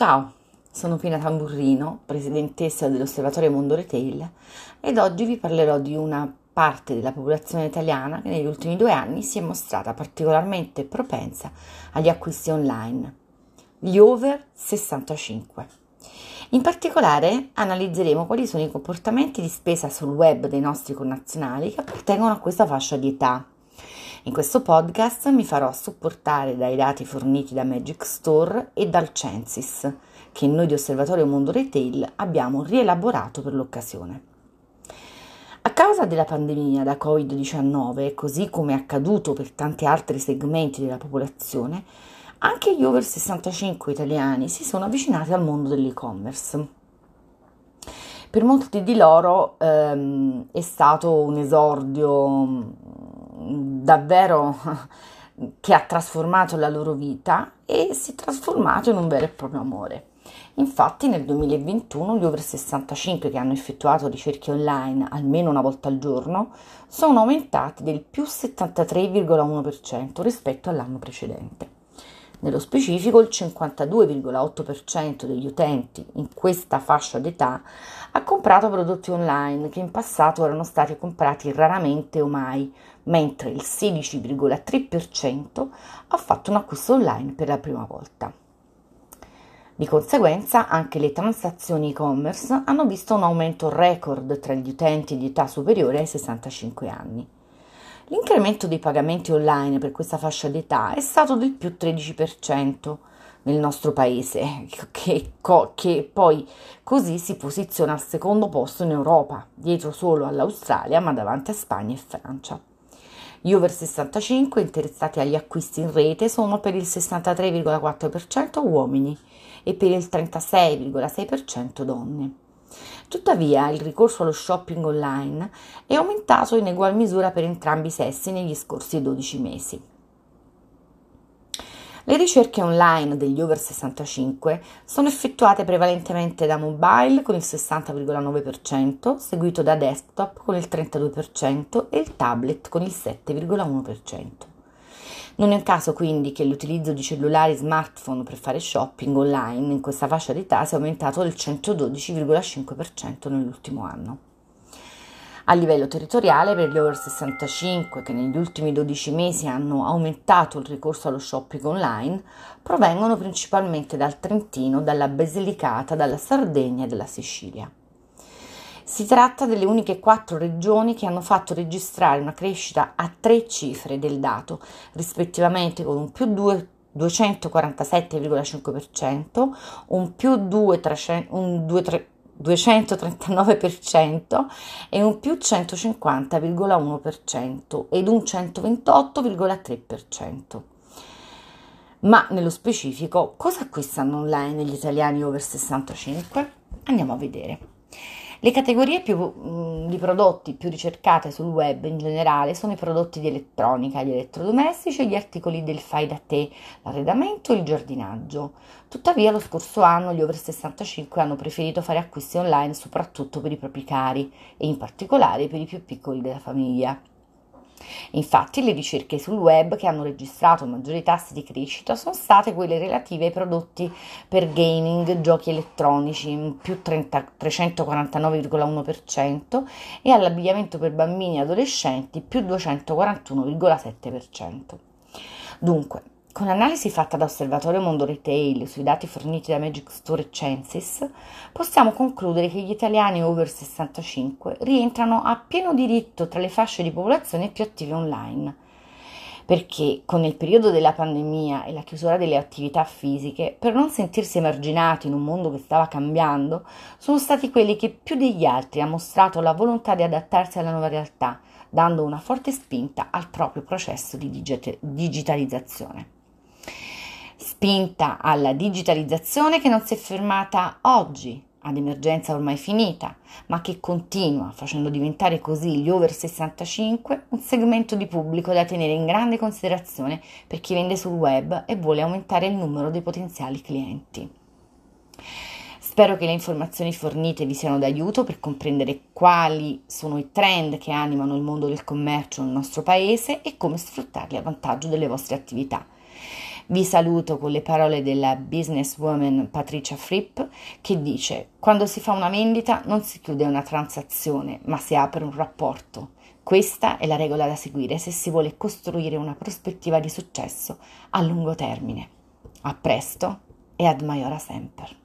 Ciao, sono Pina Tamburrino, presidentessa dell'Osservatorio Mondo Retail ed oggi vi parlerò di una parte della popolazione italiana che negli ultimi due anni si è mostrata particolarmente propensa agli acquisti online, gli over 65. In particolare analizzeremo quali sono i comportamenti di spesa sul web dei nostri connazionali che appartengono a questa fascia di età in questo podcast mi farò supportare dai dati forniti da Magic Store e dal Censis, che noi di Osservatorio Mondo Retail abbiamo rielaborato per l'occasione. A causa della pandemia da Covid-19, così come è accaduto per tanti altri segmenti della popolazione, anche gli over 65 italiani si sono avvicinati al mondo dell'e-commerce. Per molti di loro ehm, è stato un esordio davvero che ha trasformato la loro vita e si è trasformato in un vero e proprio amore. Infatti nel 2021 gli over 65 che hanno effettuato ricerche online almeno una volta al giorno sono aumentati del più 73,1% rispetto all'anno precedente. Nello specifico il 52,8% degli utenti in questa fascia d'età ha comprato prodotti online che in passato erano stati comprati raramente o mai, mentre il 16,3% ha fatto un acquisto online per la prima volta. Di conseguenza anche le transazioni e-commerce hanno visto un aumento record tra gli utenti di età superiore ai 65 anni. L'incremento dei pagamenti online per questa fascia d'età è stato del più 13% nel nostro paese, che, che, poi così si posiziona al secondo posto in Europa, dietro solo all'Australia, ma davanti a Spagna e Francia. Gli over 65 interessati agli acquisti in rete sono per il 63,4% uomini e per il 36,6% donne. Tuttavia, il ricorso allo shopping online è aumentato in egual misura per entrambi i sessi negli scorsi 12 mesi. Le ricerche online degli over 65 sono effettuate prevalentemente da mobile con il 60,9%, seguito da desktop con il 32% e il tablet con il 7,1%. Non è un caso quindi che l'utilizzo di cellulari smartphone per fare shopping online in questa fascia d'età sia aumentato del 112,5% nell'ultimo anno. A livello territoriale, per gli over 65 che negli ultimi 12 mesi hanno aumentato il ricorso allo shopping online, provengono principalmente dal Trentino, dalla Basilicata, dalla Sardegna e dalla Sicilia. Si tratta delle uniche quattro regioni che hanno fatto registrare una crescita a tre cifre del dato, rispettivamente con un più 2 247,5%, un più 2, 300, un 2, 3, 239% e un più 150,1% ed un 128,3%. Ma nello specifico, cosa acquistano online gli italiani over 65? Andiamo a vedere. Le categorie più, mh, di prodotti più ricercate sul web in generale sono i prodotti di elettronica, gli elettrodomestici gli articoli del fai da te, l'arredamento e il giardinaggio. Tuttavia lo scorso anno gli over 65 hanno preferito fare acquisti online soprattutto per i propri cari e in particolare per i più piccoli della famiglia. Infatti le ricerche sul web che hanno registrato maggiori tassi di crescita sono state quelle relative ai prodotti per gaming, giochi elettronici, più 30, 349,1% e all'abbigliamento per bambini e adolescenti, più 241,7%. Dunque, con l'analisi fatta da Osservatorio Mondo Retail sui dati forniti da Magic Store e Censis, possiamo concludere che gli italiani over 65 rientrano a pieno diritto tra le fasce di popolazione più attive online, perché con il periodo della pandemia e la chiusura delle attività fisiche, per non sentirsi emarginati in un mondo che stava cambiando, sono stati quelli che più degli altri hanno mostrato la volontà di adattarsi alla nuova realtà, dando una forte spinta al proprio processo di digitalizzazione spinta alla digitalizzazione che non si è fermata oggi, ad emergenza ormai finita, ma che continua facendo diventare così gli over 65 un segmento di pubblico da tenere in grande considerazione per chi vende sul web e vuole aumentare il numero dei potenziali clienti. Spero che le informazioni fornite vi siano d'aiuto per comprendere quali sono i trend che animano il mondo del commercio nel nostro paese e come sfruttarli a vantaggio delle vostre attività. Vi saluto con le parole della businesswoman Patricia Fripp che dice quando si fa una vendita non si chiude una transazione ma si apre un rapporto. Questa è la regola da seguire se si vuole costruire una prospettiva di successo a lungo termine. A presto e ad maiora sempre.